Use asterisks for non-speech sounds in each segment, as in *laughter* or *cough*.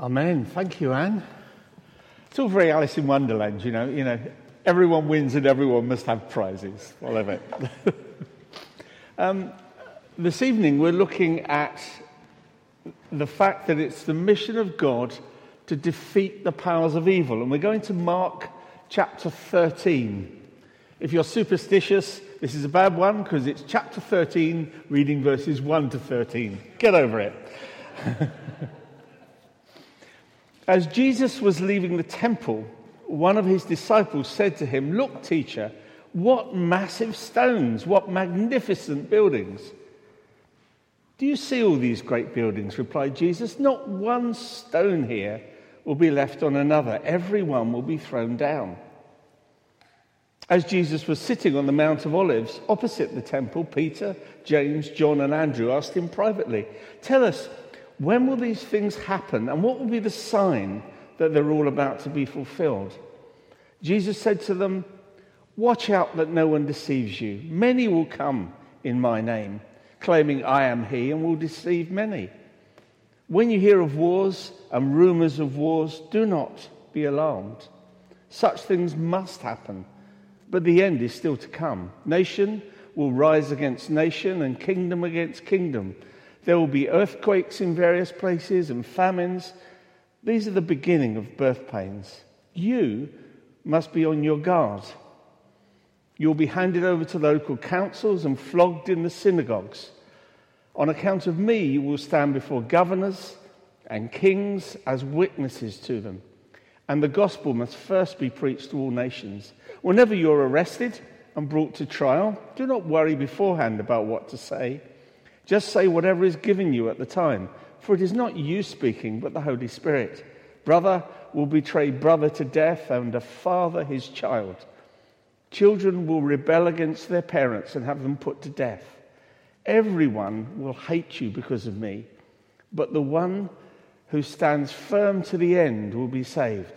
Amen. Thank you, Anne. It's all very Alice in Wonderland, you know. You know, everyone wins and everyone must have prizes. I love it. *laughs* um, this evening, we're looking at the fact that it's the mission of God to defeat the powers of evil, and we're going to Mark chapter 13. If you're superstitious, this is a bad one because it's chapter 13, reading verses 1 to 13. Get over it. *laughs* As Jesus was leaving the temple, one of his disciples said to him, Look, teacher, what massive stones, what magnificent buildings. Do you see all these great buildings? replied Jesus. Not one stone here will be left on another, every one will be thrown down. As Jesus was sitting on the Mount of Olives opposite the temple, Peter, James, John, and Andrew asked him privately, Tell us, when will these things happen? And what will be the sign that they're all about to be fulfilled? Jesus said to them, Watch out that no one deceives you. Many will come in my name, claiming I am he, and will deceive many. When you hear of wars and rumors of wars, do not be alarmed. Such things must happen, but the end is still to come. Nation will rise against nation, and kingdom against kingdom. There will be earthquakes in various places and famines. These are the beginning of birth pains. You must be on your guard. You'll be handed over to local councils and flogged in the synagogues. On account of me, you will stand before governors and kings as witnesses to them. And the gospel must first be preached to all nations. Whenever you're arrested and brought to trial, do not worry beforehand about what to say just say whatever is given you at the time, for it is not you speaking, but the Holy Spirit. Brother will betray brother to death, and a father his child. Children will rebel against their parents and have them put to death. Everyone will hate you because of me, but the one who stands firm to the end will be saved.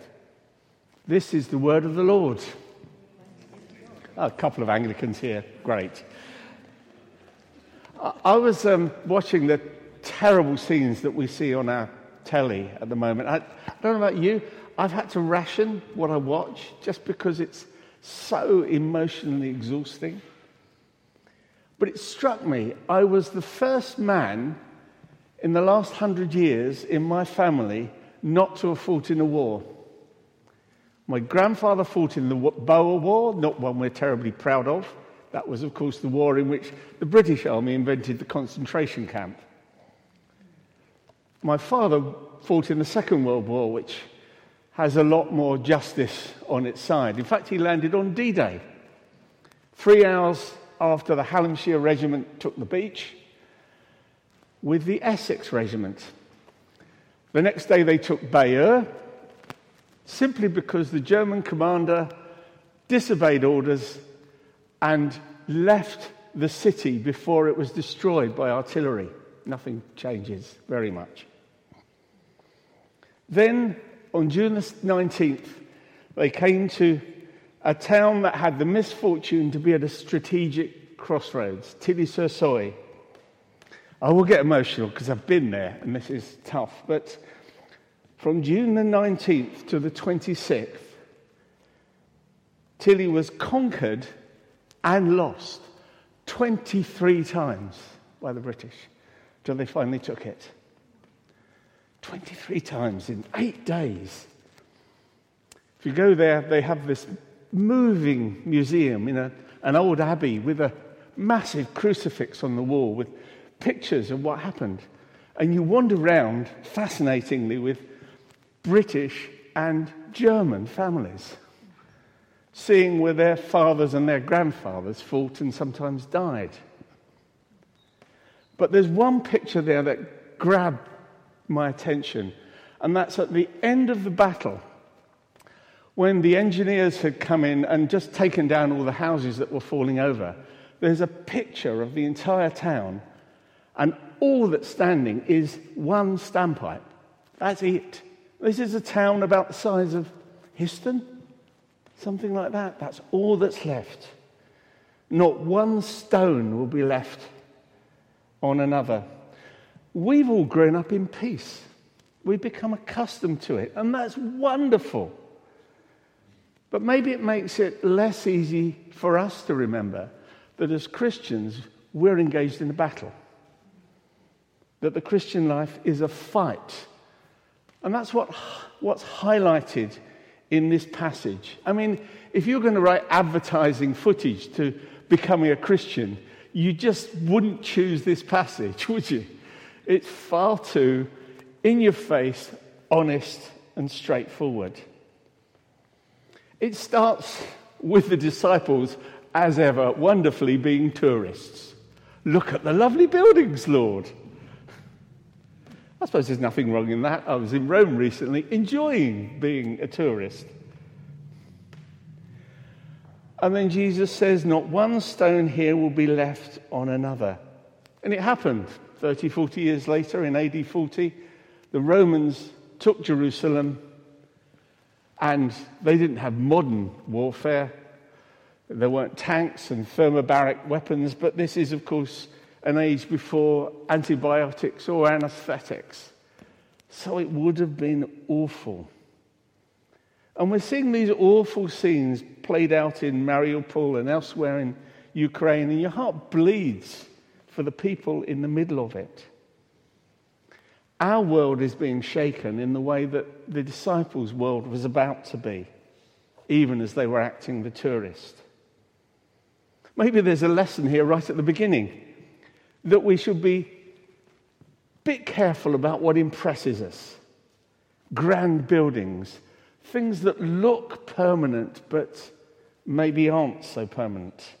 This is the word of the Lord. A couple of Anglicans here. Great. I was um, watching the terrible scenes that we see on our telly at the moment. I, I, don't know about you, I've had to ration what I watch just because it's so emotionally exhausting. But it struck me, I was the first man in the last hundred years in my family not to have fought in a war. My grandfather fought in the Boer War, not one we're terribly proud of. That was, of course, the war in which the British Army invented the concentration camp. My father fought in the Second World War, which has a lot more justice on its side. In fact, he landed on D Day. Three hours after the Hallamshire Regiment took the beach with the Essex Regiment. The next day, they took Bayeux simply because the German commander disobeyed orders and left the city before it was destroyed by artillery. Nothing changes very much. Then, on June the 19th, they came to a town that had the misfortune to be at a strategic crossroads, Tilly-sur-Seine. I will get emotional because I've been there and this is tough. But from June the 19th to the 26th, Tilly was conquered and lost 23 times by the British till they finally took it. 23 times in eight days. If you go there, they have this moving museum in a, an old abbey with a massive crucifix on the wall with pictures of what happened. And you wander around, fascinatingly, with British and German families seeing where their fathers and their grandfathers fought and sometimes died. But there's one picture there that grabbed my attention, and that's at the end of the battle when the engineers had come in and just taken down all the houses that were falling over. There's a picture of the entire town, and all that's standing is one standpipe. That's it. This is a town about the size of Histon. Something like that. That's all that's left. Not one stone will be left on another. We've all grown up in peace. We've become accustomed to it, and that's wonderful. But maybe it makes it less easy for us to remember that as Christians, we're engaged in a battle. That the Christian life is a fight. And that's what, what's highlighted in this passage. I mean, if you're going to write advertising footage to becoming a Christian, you just wouldn't choose this passage, *laughs* would you? It's far too in your face, honest, and straightforward. It starts with the disciples, as ever, wonderfully being tourists. Look at the lovely buildings, Lord. I suppose there's nothing wrong in that. I was in Rome recently, enjoying being a tourist. And then Jesus says, Not one stone here will be left on another. And it happened 30, 40 years later in AD 40. The Romans took Jerusalem and they didn't have modern warfare. There weren't tanks and thermobaric weapons, but this is, of course, an age before antibiotics or anesthetics. So it would have been awful. And we're seeing these awful scenes played out in Mariupol and elsewhere in Ukraine, and your heart bleeds for the people in the middle of it. Our world is being shaken in the way that the disciples' world was about to be, even as they were acting the tourist. Maybe there's a lesson here right at the beginning that we should be a bit careful about what impresses us. Grand buildings, things that look permanent but maybe aren't so permanent.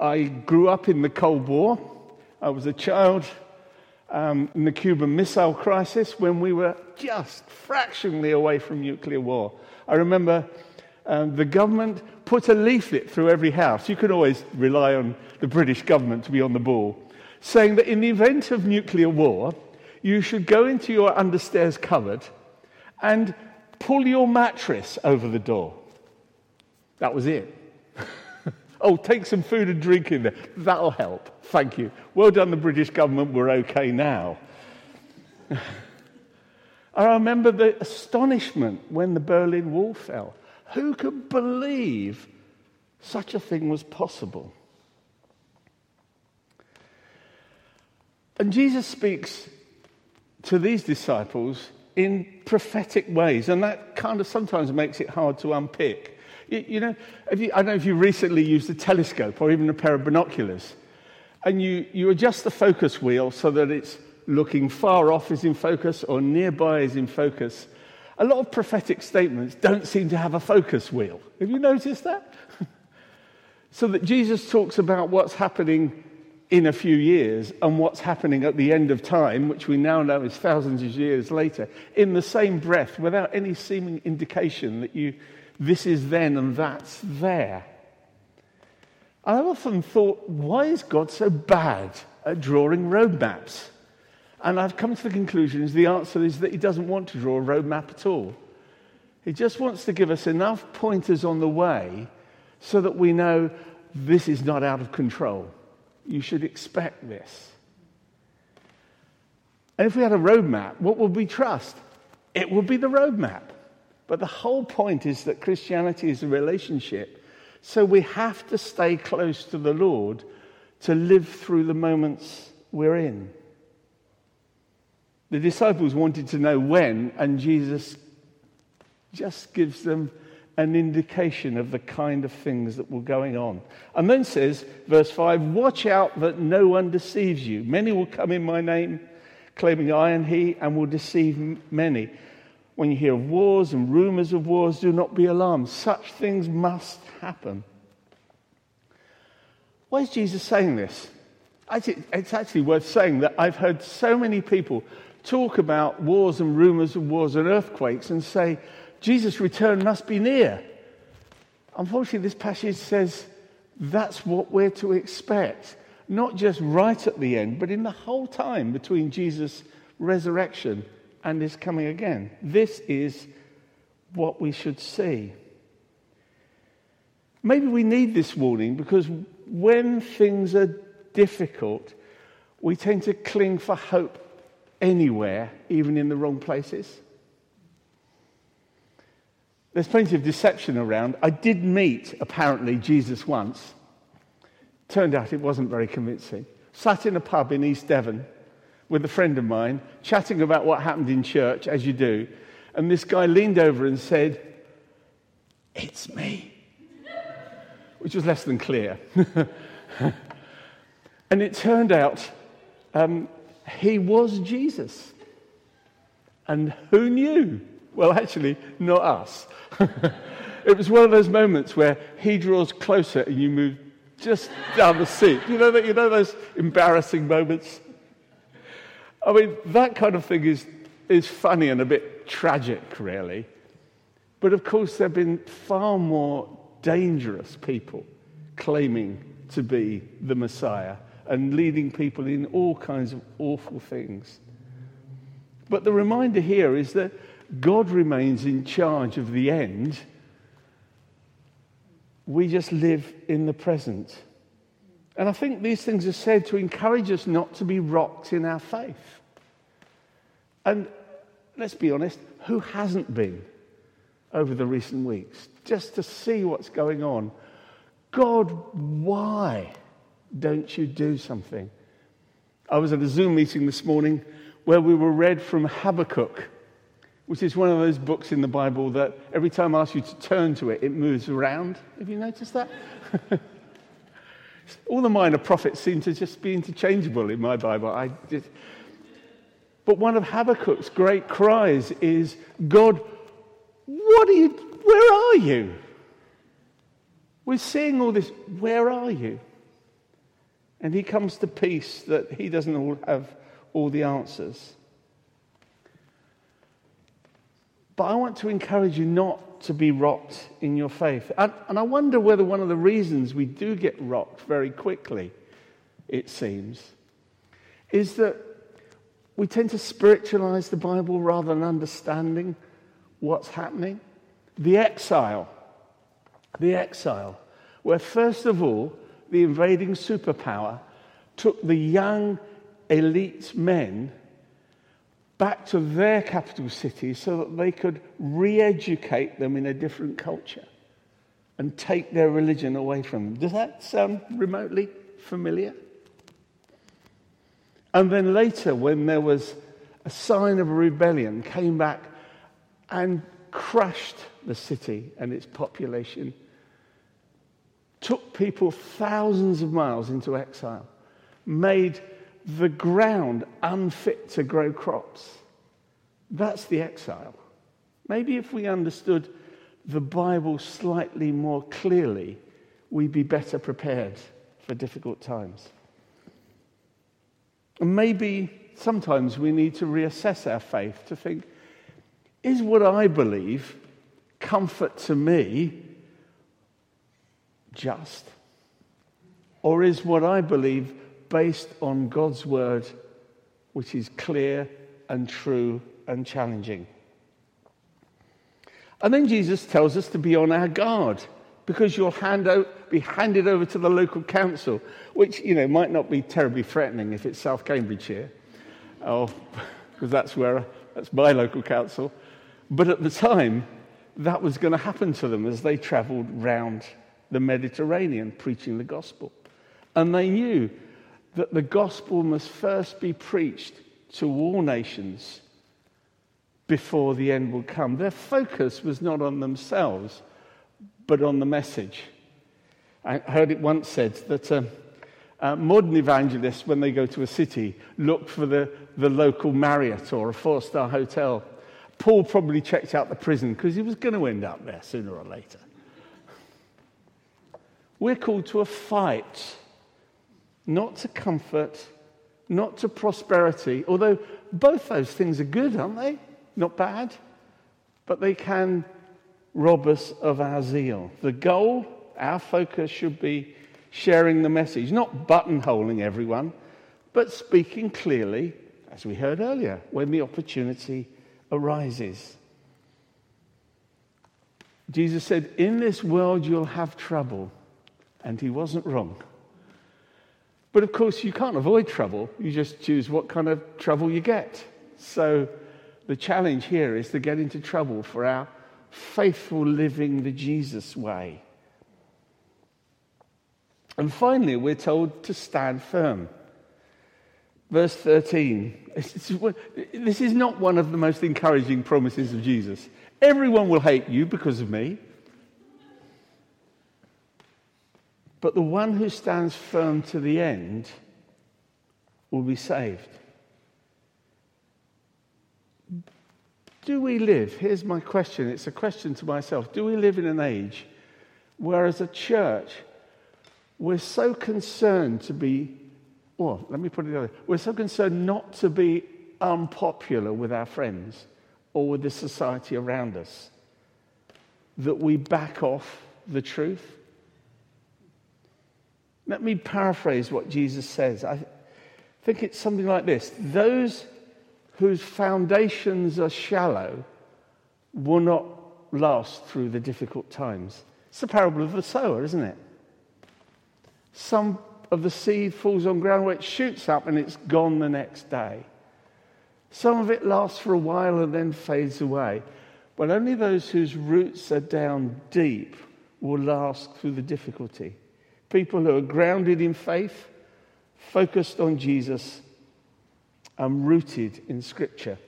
I grew up in the Cold War. I was a child um, in the Cuban Missile Crisis when we were just fractionally away from nuclear war. I remember um, the government put a leaflet through every house. You can always rely on the British government to be on the ball, saying that in the event of nuclear war, you should go into your understairs cupboard and pull your mattress over the door. That was it. *laughs* oh, take some food and drink in there. That'll help. Thank you. Well done, the British government. We're okay now. *laughs* I remember the astonishment when the Berlin Wall fell. Who could believe such a thing was possible? And Jesus speaks to these disciples in prophetic ways, and that kind of sometimes makes it hard to unpick. You, you know, you, I don't know if you recently used a telescope or even a pair of binoculars, and you, you adjust the focus wheel so that it's looking far off is in focus or nearby is in focus. A lot of prophetic statements don't seem to have a focus wheel. Have you noticed that? *laughs* so that Jesus talks about what's happening in a few years and what's happening at the end of time, which we now know is thousands of years later, in the same breath without any seeming indication that you, this is then and that's there. I've often thought, why is God so bad at drawing road maps? And I've come to the conclusion is the answer is that he doesn't want to draw a roadmap at all. He just wants to give us enough pointers on the way so that we know this is not out of control. You should expect this. And if we had a roadmap, what would we trust? It would be the roadmap. But the whole point is that Christianity is a relationship. So we have to stay close to the Lord to live through the moments we're in. The disciples wanted to know when, and Jesus just gives them an indication of the kind of things that were going on. And then says, verse 5 Watch out that no one deceives you. Many will come in my name, claiming I am he, and will deceive many. When you hear of wars and rumors of wars, do not be alarmed. Such things must happen. Why is Jesus saying this? It's actually worth saying that I've heard so many people talk about wars and rumors of wars and earthquakes and say, Jesus' return must be near. Unfortunately, this passage says that's what we're to expect, not just right at the end, but in the whole time between Jesus' resurrection and his coming again. This is what we should see. Maybe we need this warning because when things are difficult, we tend to cling for hope anywhere, even in the wrong places. There's plenty of deception around. I did meet, apparently, Jesus once. Turned out it wasn't very convincing. Sat in a pub in East Devon with a friend of mine, chatting about what happened in church, as you do. And this guy leaned over and said, It's me. Which was less than clear. *laughs* and it turned out um, he was Jesus. And who knew? Well, actually, not us. *laughs* it was one of those moments where he draws closer and you move just down the seat. You know, that, you know those embarrassing moments? I mean, that kind of thing is, is funny and a bit tragic, really. But of course, there have been far more dangerous people claiming to be the Messiah and leading people in all kinds of awful things. But the reminder here is that God remains in charge of the end. We just live in the present. And I think these things are said to encourage us not to be rocked in our faith. And let's be honest, who hasn't been over the recent weeks? Just to see what's going on. God, why don't you do something? I was at a Zoom meeting this morning where we were read from Habakkuk which is one of those books in the Bible that every time I ask you to turn to it, it moves around. Have you noticed that? *laughs* All the minor prophets seem to just be interchangeable in my Bible. I just... But one of Habakkuk's great cries is, God, what are you, where are you? We're seeing all this, where are you? And he comes to peace that he doesn't all have all the answers. But I want to encourage you not to be rocked in your faith. And, and, I wonder whether one of the reasons we do get rocked very quickly, it seems, is that we tend to spiritualize the Bible rather than understanding what's happening. The exile, the exile, where first of all, the invading superpower took the young elite men back to their capital city so that they could re educate them in a different culture and take their religion away from them. Does that sound remotely familiar? And then later, when there was a sign of a rebellion, came back and crushed the city and its population, took people thousands of miles into exile, made the ground unfit to grow crops. That's the exile. Maybe if we understood the Bible slightly more clearly, we'd be better prepared for difficult times. And maybe sometimes we need to reassess our faith to think is what I believe comfort to me just? Or is what I believe based on God's word, which is clear and true and challenging. And then Jesus tells us to be on our guard because you'll hand out, be handed over to the local council, which you know might not be terribly threatening if it's South Cambridgeshire, oh, *laughs* because that's where that's my local council. But at the time, that was going to happen to them as they travelled round the Mediterranean preaching the gospel, and they knew that the gospel must first be preached to all nations before the end will come. Their focus was not on themselves, but on the message. I heard it once said that uh, uh, modern evangelists, when they go to a city, look for the, the local Marriott or a four star hotel. Paul probably checked out the prison because he was going to end up there sooner or later. We're called to a fight not to comfort, not to prosperity, although both those things are good, aren't they? Not bad. But they can rob us of our zeal. The goal, our focus should be sharing the message, not buttonholing everyone, but speaking clearly, as we heard earlier, when the opportunity arises. Jesus said, In this world you'll have trouble. And he wasn't wrong. But of course, you can't avoid trouble. You just choose what kind of trouble you get. So the challenge here is to get into trouble for our faithful living the Jesus way. And finally, we're told to stand firm. Verse 13. This is not one of the most encouraging promises of Jesus. Everyone will hate you because of me. But the one who stands firm to the end will be saved. Do we live? Here's my question. It's a question to myself. Do we live in an age where, as a church, we're so concerned to be, well, let me put it the other way, we're so concerned not to be unpopular with our friends or with the society around us that we back off the truth? Let me paraphrase what Jesus says. I think it's something like this Those whose foundations are shallow will not last through the difficult times. It's the parable of the sower, isn't it? Some of the seed falls on ground where it shoots up and it's gone the next day. Some of it lasts for a while and then fades away. But only those whose roots are down deep will last through the difficulty. People who are grounded in faith, focused on Jesus, and rooted in Scripture.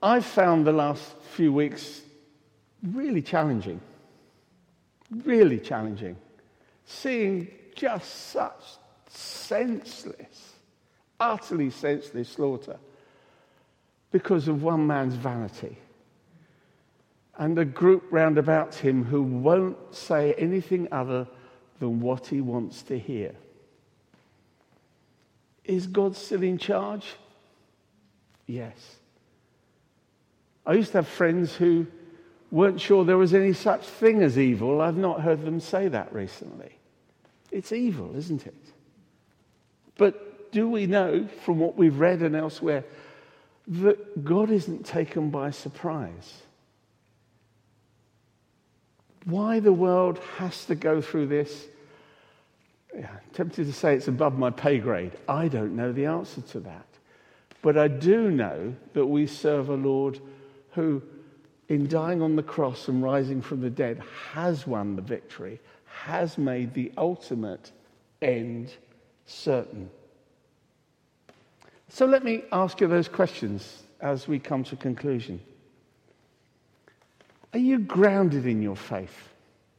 I've found the last few weeks really challenging. Really challenging. Seeing just such senseless, utterly senseless slaughter because of one man's vanity. And a group round about him who won't say anything other than what he wants to hear. Is God still in charge? Yes. I used to have friends who weren't sure there was any such thing as evil. I've not heard them say that recently. It's evil, isn't it? But do we know from what we've read and elsewhere that God isn't taken by surprise? Why the world has to go through this yeah, tempted to say it's above my pay grade. I don't know the answer to that. But I do know that we serve a Lord who, in dying on the cross and rising from the dead, has won the victory, has made the ultimate end certain. So let me ask you those questions as we come to conclusion. Are you grounded in your faith?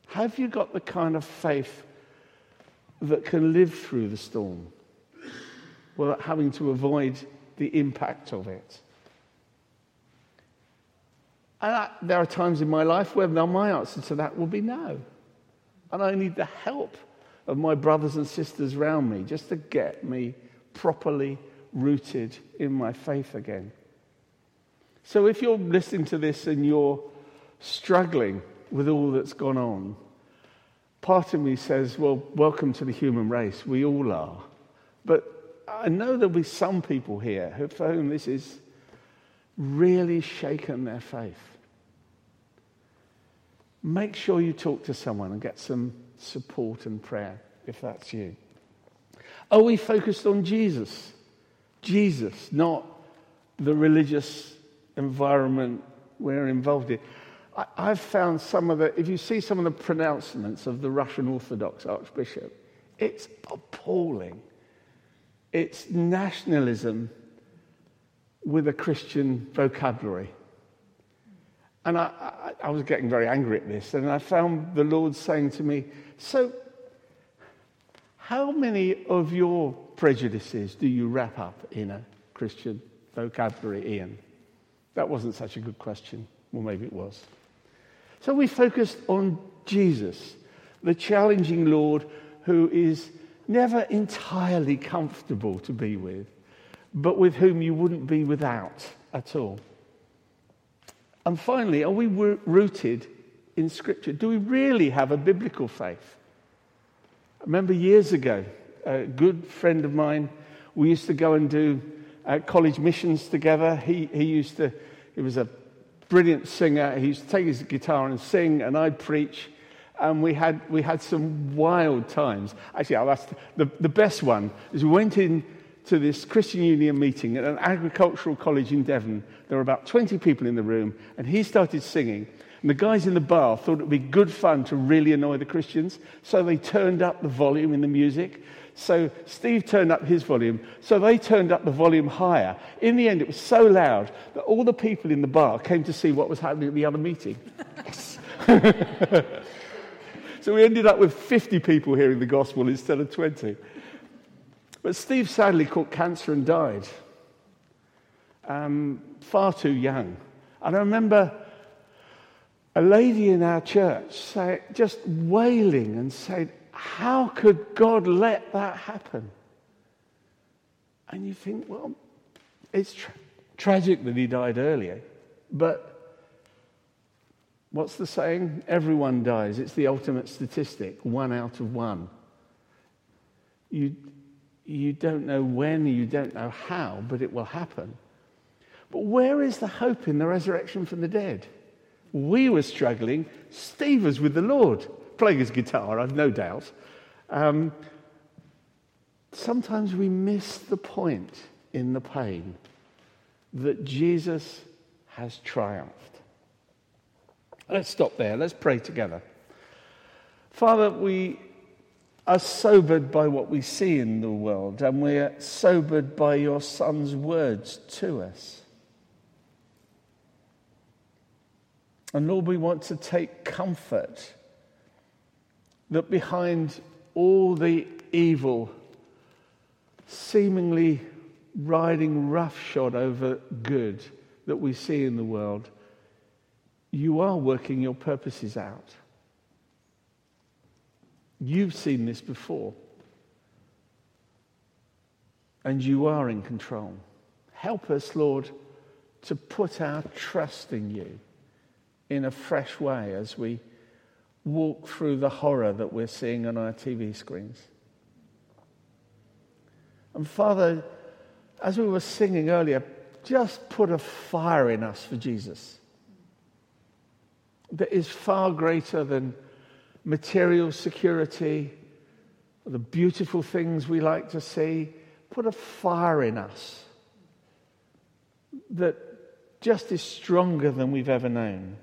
Have you got the kind of faith that can live through the storm without having to avoid the impact of it. And I, there are times in my life where now my answer to that will be no. And I need the help of my brothers and sisters around me just to get me properly rooted in my faith again. So if you're listening to this and you're struggling with all that's gone on, part of me says, well, welcome to the human race. We all are. But I know there'll be some people here for whom this is really shaken their faith. Make sure you talk to someone and get some support and prayer if that's you. Are we focused on Jesus? Jesus, not the religious environment we're involved in. I, have found some of the, if you see some of the pronouncements of the Russian Orthodox Archbishop, it's appalling. It's nationalism with a Christian vocabulary. And I, I, I, was getting very angry at this, and I found the Lord saying to me, So, how many of your prejudices do you wrap up in a Christian vocabulary, Ian? That wasn't such a good question. Well, maybe it was. So we focused on Jesus, the challenging Lord who is never entirely comfortable to be with, but with whom you wouldn't be without at all. And finally, are we rooted in Scripture? Do we really have a biblical faith? I remember years ago, a good friend of mine, we used to go and do uh, college missions together. He, he used to, he was a brilliant singer. He used to take his guitar and sing, and I'd preach. and we had, we had some wild times. Actually, I'll ask, the, the best one is we went in to this Christian Union meeting at an agricultural college in Devon. There were about 20 people in the room, and he started singing. And the guys in the bar thought it would be good fun to really annoy the Christians, so they turned up the volume in the music. So Steve turned up his volume, so they turned up the volume higher. In the end, it was so loud that all the people in the bar came to see what was happening at the other meeting. *laughs* so we ended up with 50 people hearing the gospel instead of 20. But Steve sadly caught cancer and died. Um, far too young. And I remember a lady in our church say, just wailing and saying, How could God let that happen? And you think, well, it's tra- tragic that he died earlier, but what's the saying? Everyone dies. It's the ultimate statistic one out of one. You, you don't know when, you don't know how, but it will happen. But where is the hope in the resurrection from the dead? We were struggling. Steve was with the Lord, playing his guitar, I've no doubt. Um, sometimes we miss the point in the pain that Jesus has triumphed. Let's stop there. Let's pray together. Father, we are sobered by what we see in the world, and we're sobered by your Son's words to us. And Lord, we want to take comfort that behind all the evil, seemingly riding roughshod over good that we see in the world, you are working your purposes out. You've seen this before. And you are in control. Help us, Lord, to put our trust in you in a fresh way as we walk through the horror that we're seeing on our TV screens. And Father, as we were singing earlier, just put a fire in us for Jesus that is far greater than material security, the beautiful things we like to see. Put a fire in us that just is stronger than we've ever known.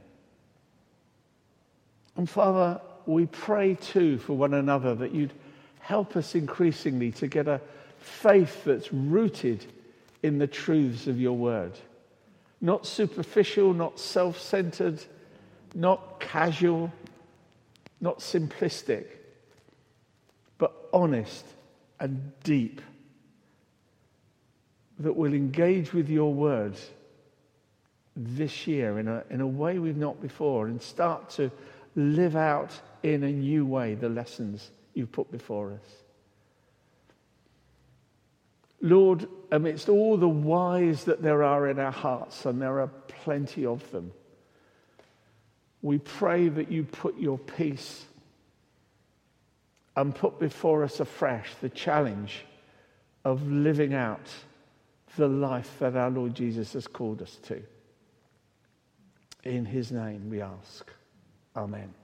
And Father, we pray too for one another that you'd help us increasingly to get a faith that's rooted in the truths of your word. Not superficial, not self centered, not casual, not simplistic, but honest and deep. That will engage with your words this year in a, in a way we've not before and start to live out in a new way the lessons you've put before us. Lord, amidst all the whys that there are in our hearts, and there are plenty of them, we pray that you put your peace and put before us afresh the challenge of living out the life that our Lord Jesus has called us to. In his name we ask. Amen.